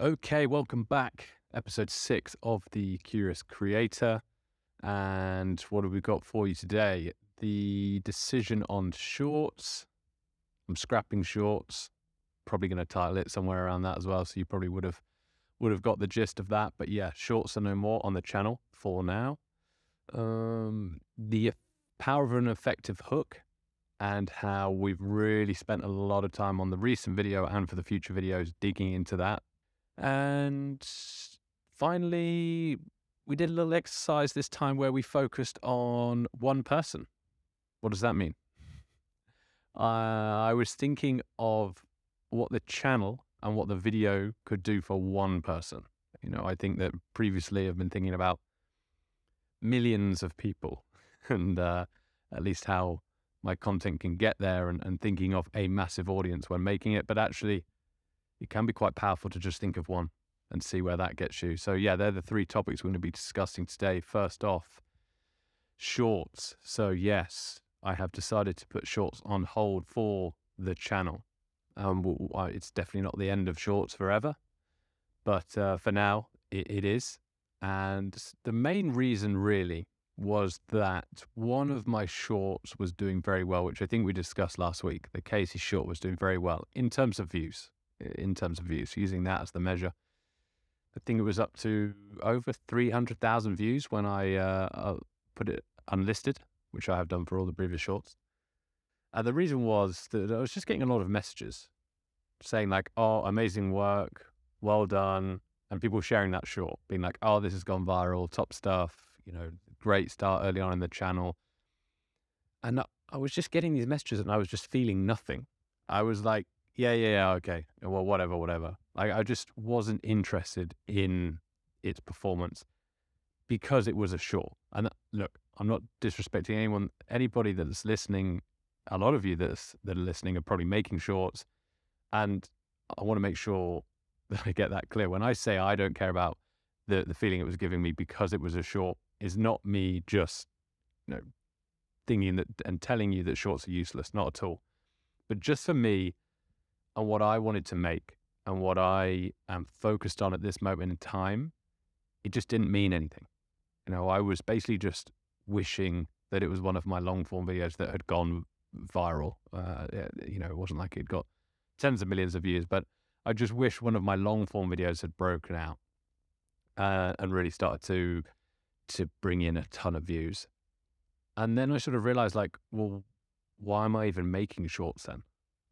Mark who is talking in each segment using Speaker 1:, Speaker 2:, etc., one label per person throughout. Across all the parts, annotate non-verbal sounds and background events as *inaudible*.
Speaker 1: Okay, welcome back. Episode six of The Curious Creator. And what have we got for you today? The decision on shorts. I'm scrapping shorts. Probably going to title it somewhere around that as well. So you probably would have would have got the gist of that. But yeah, shorts are no more on the channel for now. Um, the power of an effective hook and how we've really spent a lot of time on the recent video and for the future videos digging into that. And finally, we did a little exercise this time where we focused on one person. What does that mean? *laughs* Uh, I was thinking of what the channel and what the video could do for one person. You know, I think that previously I've been thinking about millions of people *laughs* and uh, at least how my content can get there and, and thinking of a massive audience when making it. But actually, it can be quite powerful to just think of one and see where that gets you. So, yeah, they're the three topics we're going to be discussing today. First off, shorts. So, yes, I have decided to put shorts on hold for the channel. Um, it's definitely not the end of shorts forever, but uh, for now, it, it is. And the main reason, really, was that one of my shorts was doing very well, which I think we discussed last week. The Casey short was doing very well in terms of views, in terms of views, using that as the measure. I think it was up to over 300,000 views when I uh, uh, put it unlisted, which I have done for all the previous shorts. And the reason was that I was just getting a lot of messages saying, like, oh, amazing work, well done. And people sharing that short, being like, oh, this has gone viral, top stuff, you know, great start early on in the channel. And I was just getting these messages and I was just feeling nothing. I was like, yeah, yeah, yeah, okay. Well, whatever, whatever. Like, I just wasn't interested in its performance because it was a short. And uh, look, I'm not disrespecting anyone, anybody that's listening. A lot of you that's, that are listening are probably making shorts. And I want to make sure *laughs* that I get that clear. When I say I don't care about the, the feeling it was giving me because it was a short, is not me just, you know, thinking that and telling you that shorts are useless, not at all. But just for me and what I wanted to make and what I am focused on at this moment in time, it just didn't mean anything. You know, I was basically just wishing that it was one of my long form videos that had gone viral. Uh, you know, it wasn't like it got tens of millions of views, but I just wish one of my long form videos had broken out uh, and really started to to bring in a ton of views. And then I sort of realized, like, well, why am I even making shorts then?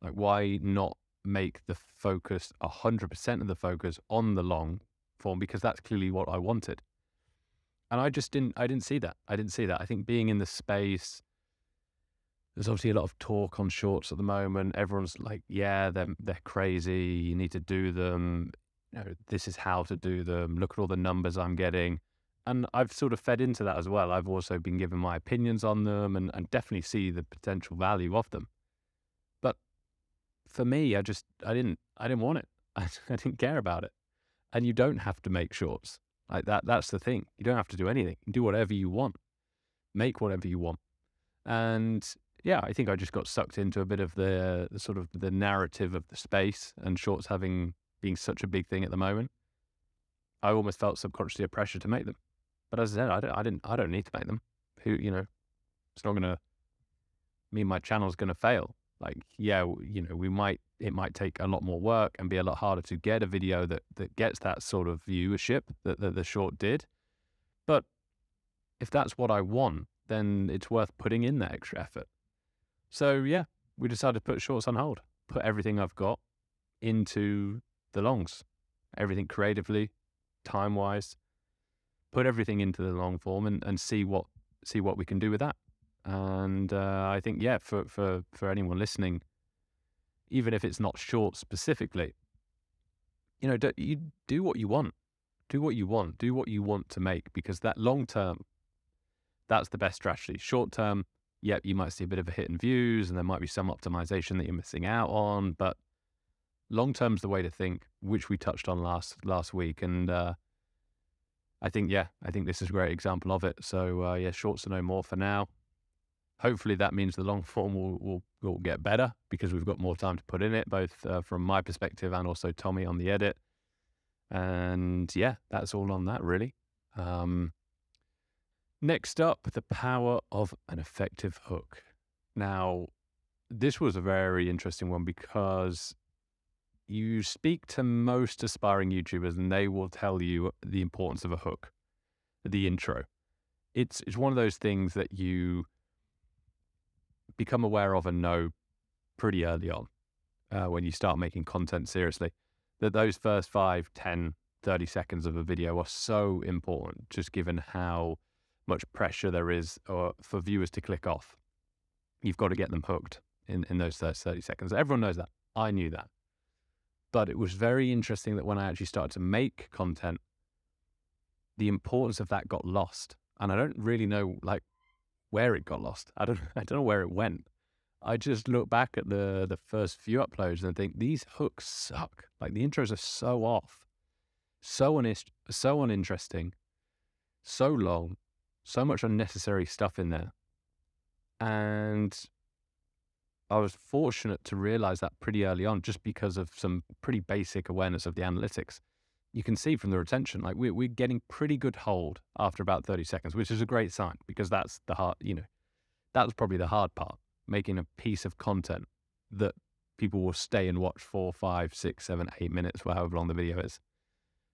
Speaker 1: Like, why not make the focus 100% of the focus on the long form? Because that's clearly what I wanted. And I just didn't, I didn't see that. I didn't see that. I think being in the space, there's obviously a lot of talk on shorts at the moment. Everyone's like, yeah, they're, they're crazy. You need to do them. You know, this is how to do them. Look at all the numbers I'm getting and I've sort of fed into that as well. I've also been given my opinions on them and, and definitely see the potential value of them. For me, I just I didn't I didn't want it. I, *laughs* I didn't care about it. And you don't have to make shorts like that. That's the thing. You don't have to do anything. Do whatever you want. Make whatever you want. And yeah, I think I just got sucked into a bit of the, the sort of the narrative of the space and shorts having being such a big thing at the moment. I almost felt subconsciously a pressure to make them. But as I said, I don't, I didn't, I don't need to make them. Who, you know, it's not going to mean my channel's going to fail. Like, yeah, you know, we might, it might take a lot more work and be a lot harder to get a video that that gets that sort of viewership that, that the short did. But if that's what I want, then it's worth putting in that extra effort. So yeah, we decided to put shorts on hold, put everything I've got into the longs, everything creatively, time wise, put everything into the long form and, and see what see what we can do with that. And uh, I think, yeah, for, for, for anyone listening, even if it's not short specifically, you know, do, you do what you want. Do what you want. Do what you want to make because that long term, that's the best strategy. Short term, yep, you might see a bit of a hit in views and there might be some optimization that you're missing out on, but long term's the way to think, which we touched on last last week. And uh, I think, yeah, I think this is a great example of it. So, uh, yeah, shorts are no more for now. Hopefully, that means the long form will, will, will get better because we've got more time to put in it, both uh, from my perspective and also Tommy on the edit. And yeah, that's all on that really. Um, next up, the power of an effective hook. Now, this was a very interesting one because you speak to most aspiring YouTubers and they will tell you the importance of a hook, the intro. It's it's one of those things that you become aware of and know pretty early on uh, when you start making content seriously. That those first 5, 10, 30 seconds of a video are so important, just given how much pressure there is uh, for viewers to click off. You've got to get them hooked in, in those first 30 seconds. Everyone knows that. I knew that. But it was very interesting that when I actually started to make content, the importance of that got lost. And I don't really know like where it got lost. I don't *laughs* I don't know where it went. I just look back at the the first few uploads and think these hooks suck. Like the intros are so off, so unis- so uninteresting, so long, so much unnecessary stuff in there. And I was fortunate to realize that pretty early on, just because of some pretty basic awareness of the analytics. You can see from the retention, like we're, we're getting pretty good hold after about 30 seconds, which is a great sign because that's the hard, you know, that was probably the hard part, making a piece of content that people will stay and watch four, five, six, seven, eight minutes, however long the video is.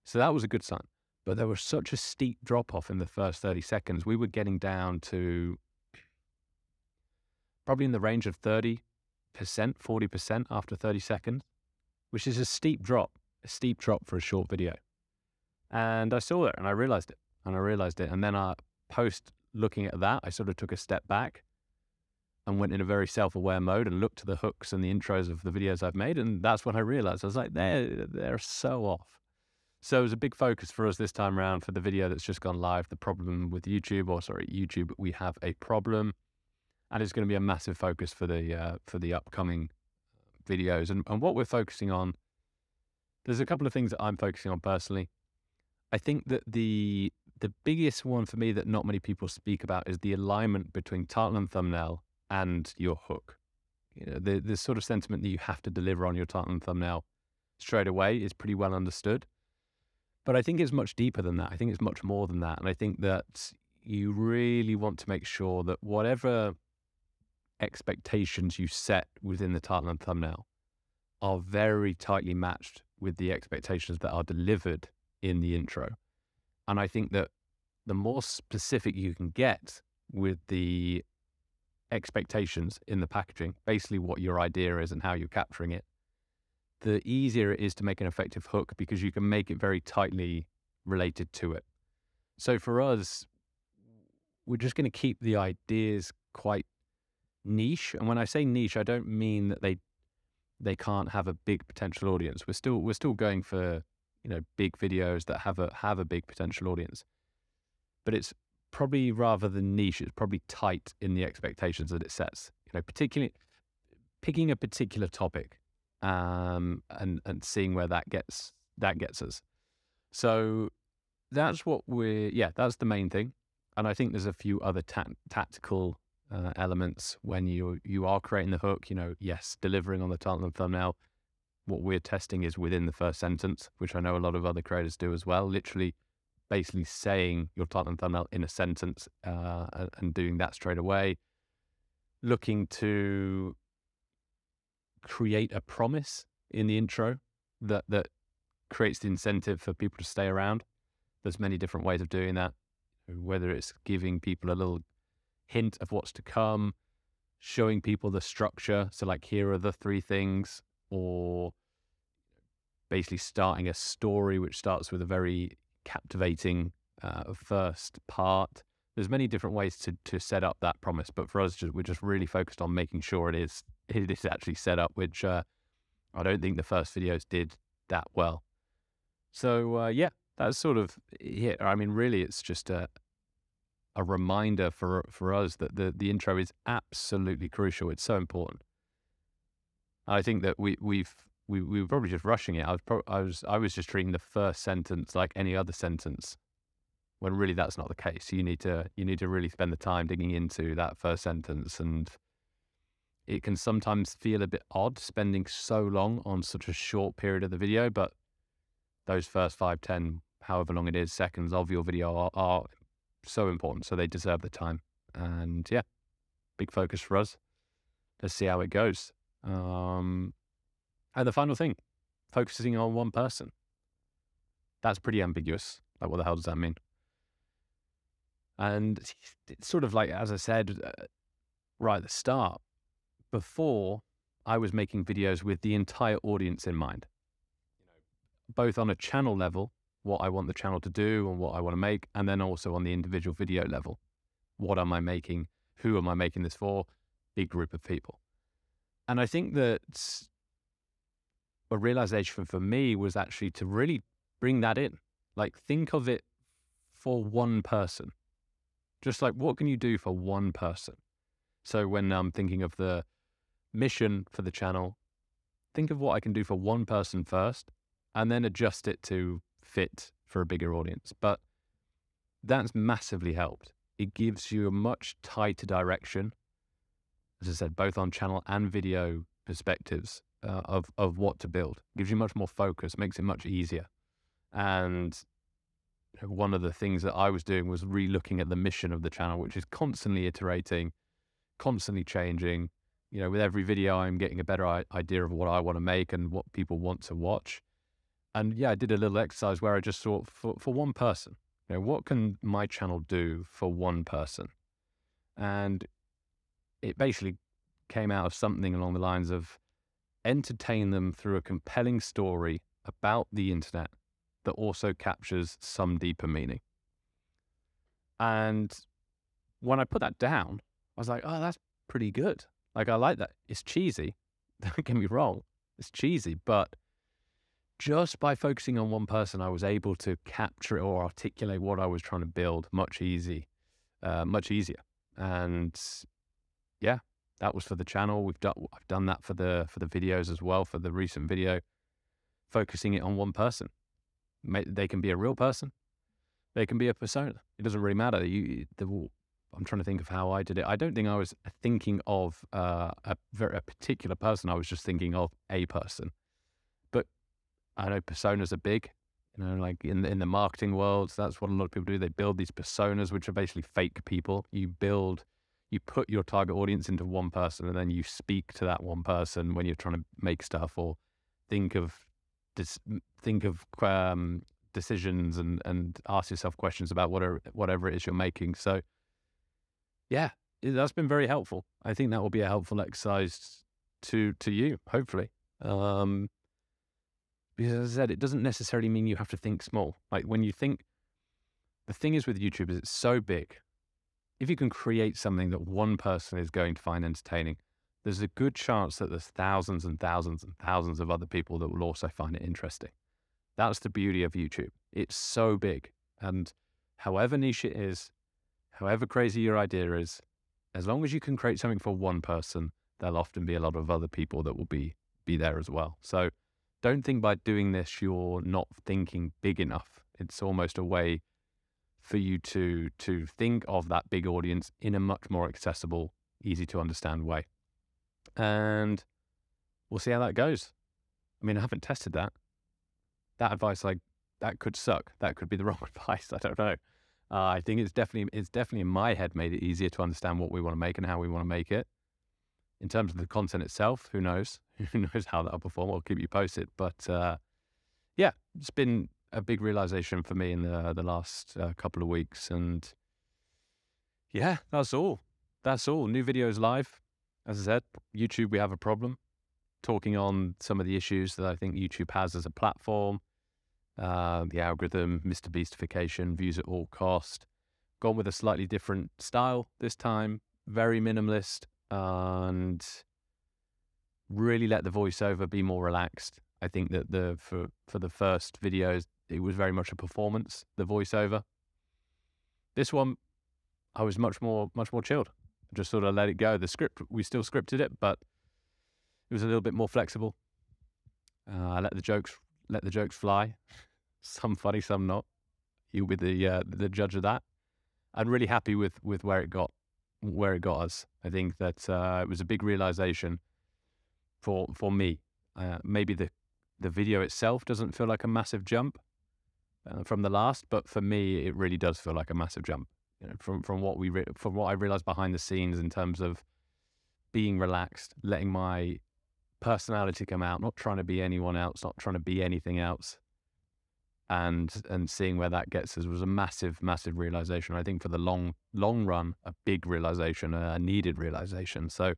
Speaker 1: So that was a good sign. But there was such a steep drop off in the first 30 seconds. We were getting down to probably in the range of 30 percent 40% after 30 seconds, which is a steep drop, a steep drop for a short video. And I saw it and I realized it and I realized it. And then I post looking at that, I sort of took a step back and went in a very self-aware mode and looked to the hooks and the intros of the videos I've made. And that's when I realized I was like, they're, they're so off. So it was a big focus for us this time around for the video that's just gone live, the problem with YouTube, or sorry, YouTube, we have a problem and it's going to be a massive focus for the uh, for the upcoming videos. And, and what we're focusing on, there's a couple of things that I'm focusing on personally. I think that the the biggest one for me that not many people speak about is the alignment between title and thumbnail and your hook. You know, the the sort of sentiment that you have to deliver on your title and thumbnail straight away is pretty well understood. But I think it's much deeper than that. I think it's much more than that. And I think that you really want to make sure that whatever expectations you set within the title and thumbnail are very tightly matched with the expectations that are delivered in the intro. And I think that the more specific you can get with the expectations in the packaging, basically what your idea is and how you're capturing it, the easier it is to make an effective hook because you can make it very tightly related to it. So for us, we're just going to keep the ideas quite niche. And when I say niche, I don't mean that they they can't have a big potential audience. We're still we're still going for you know big videos that have a have a big potential audience, but it's probably rather than niche. It's probably tight in the expectations that it sets. You know, particularly picking a particular topic um, and and seeing where that gets that gets us. So that's what we're yeah that's the main thing, and I think there's a few other ta- tactical uh, elements when you you are creating the hook. You know, yes, delivering on the title and thumbnail. What we're testing is within the first sentence, which I know a lot of other creators do as well. Literally, basically saying your title and thumbnail in a sentence uh, and doing that straight away. Looking to create a promise in the intro that that creates the incentive for people to stay around. There's many different ways of doing that, whether it's giving people a little hint of what's to come, showing people the structure. So, like, here are the three things, or basically starting a story which starts with a very captivating uh, first part. There's many different ways to to set up that promise, but for us, we're just really focused on making sure it is *laughs* it is actually set up, which uh, I don't think the first videos did that well. So uh, yeah, that's sort of it. I mean, really, it's just a a reminder for for us that the the intro is absolutely crucial. It's so important. I think that we we've we, we were probably just rushing it. I was pro- I was I was just treating the first sentence like any other sentence, when really that's not the case. You need to you need to really spend the time digging into that first sentence, and it can sometimes feel a bit odd spending so long on such a short period of the video. But those first five, ten, however long it is, seconds of your video are, are so important. So they deserve the time. And yeah, big focus for us. Let's see how it goes. Um, and the final thing, focusing on one person. That's pretty ambiguous. Like, what the hell does that mean? And it's sort of like, as I said uh, right at the start, before I was making videos with the entire audience in mind, both on a channel level, what I want the channel to do and what I want to make, and then also on the individual video level. What am I making? Who am I making this for? Big group of people. And I think that a realization for me was actually to really bring that in. Like, think of it for one person. Just like, what can you do for one person? So, when I'm thinking of the mission for the channel, think of what I can do for one person first and then adjust it to fit for a bigger audience. But that's massively helped. It gives you a much tighter direction, as I said, both on channel and video perspectives uh, of of what to build. Gives you much more focus, makes it much easier. And one of the things that I was doing was re-looking at the mission of the channel, which is constantly iterating, constantly changing. You know, with every video, I'm getting a better idea of what I want to make and what people want to watch. And yeah, I did a little exercise where I just thought for, for one person, you know, what can my channel do for one person? And it basically came out of something along the lines of entertain them through a compelling story about the internet that also captures some deeper meaning. And when I put that down, I was like, oh, that's pretty good. Like, I like that. It's cheesy. *laughs* Don't get me wrong. It's cheesy, but just by focusing on one person, I was able to capture or articulate what I was trying to build much easy, uh, much easier. And yeah, that was for the channel. We've done I've done that for the for the videos as well for the recent video, focusing it on one person. They can be a real person, they can be a persona. It doesn't really matter. You, the, I'm trying to think of how I did it. I don't think I was thinking of uh, a very a particular person. I was just thinking of a person. I know personas are big. You know, like in in the marketing world, that's what a lot of people do. They build these personas, which are basically fake people. You build, you put your target audience into one person, and then you speak to that one person when you're trying to make stuff or think of think of um, decisions and and ask yourself questions about whatever whatever it is you're making. So, yeah, that's been very helpful. I think that will be a helpful exercise to to you, hopefully. Um, because as I said, it doesn't necessarily mean you have to think small. Like when you think, the thing is with YouTube is it's so big. If you can create something that one person is going to find entertaining, there's a good chance that there's thousands and thousands and thousands of other people that will also find it interesting. That's the beauty of YouTube. It's so big. And however niche it is, however crazy your idea is, as long as you can create something for one person, there'll often be a lot of other people that will be be there as well. So don't think by doing this you're not thinking big enough. It's almost a way for you to to think of that big audience in a much more accessible, easy to understand way. And we'll see how that goes. I mean, I haven't tested that. That advice, like that, could suck. That could be the *laughs* wrong advice. I don't know. Uh, I think it's definitely it's definitely in my head made it easier to understand what we want to make and how we want to make it. In terms of the content itself, who knows? *laughs* who knows how that'll perform? I'll keep you posted. But uh, yeah, it's been a big realization for me in the the last uh, couple of weeks, and yeah, that's all. That's all. New videos live. As I said, YouTube, we have a problem. Talking on some of the issues that I think YouTube has as a platform, uh, the algorithm, Mr. Beastification, views at all cost. Gone with a slightly different style this time, very minimalist, and really let the voiceover be more relaxed. I think that the for for the first videos it was very much a performance, the voiceover. This one, I was much more much more chilled. Just sort of let it go. The script we still scripted it, but it was a little bit more flexible. Uh, I let the jokes let the jokes fly. *laughs* some funny, some not. You'll be the uh, the judge of that. I'm really happy with with where it got where it got us. I think that uh, it was a big realization for for me. Uh, maybe the the video itself doesn't feel like a massive jump uh, from the last, but for me, it really does feel like a massive jump. You know, from from what we re- from what I realized behind the scenes in terms of being relaxed, letting my personality come out, not trying to be anyone else, not trying to be anything else, and and seeing where that gets us was a massive, massive realization. I think for the long long run, a big realization, a needed realization. So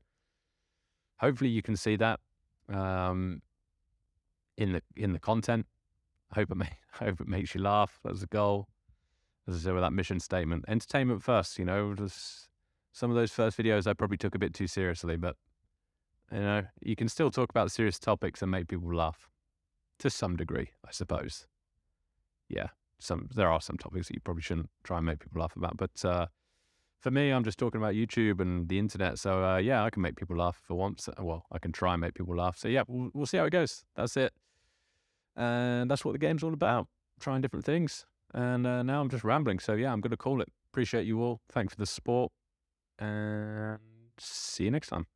Speaker 1: hopefully you can see that um, in the in the content. I hope it may, *laughs* hope it makes you laugh. That's the goal. As I said with that mission statement, entertainment first. You know, just some of those first videos I probably took a bit too seriously, but you know, you can still talk about serious topics and make people laugh to some degree, I suppose. Yeah, some there are some topics that you probably shouldn't try and make people laugh about, but uh, for me, I'm just talking about YouTube and the internet. So uh, yeah, I can make people laugh for once. Well, I can try and make people laugh. So yeah, we'll, we'll see how it goes. That's it, and that's what the game's all about: trying different things. And uh, now I'm just rambling. So yeah, I'm going to call it. Appreciate you all. Thanks for the support, and see you next time.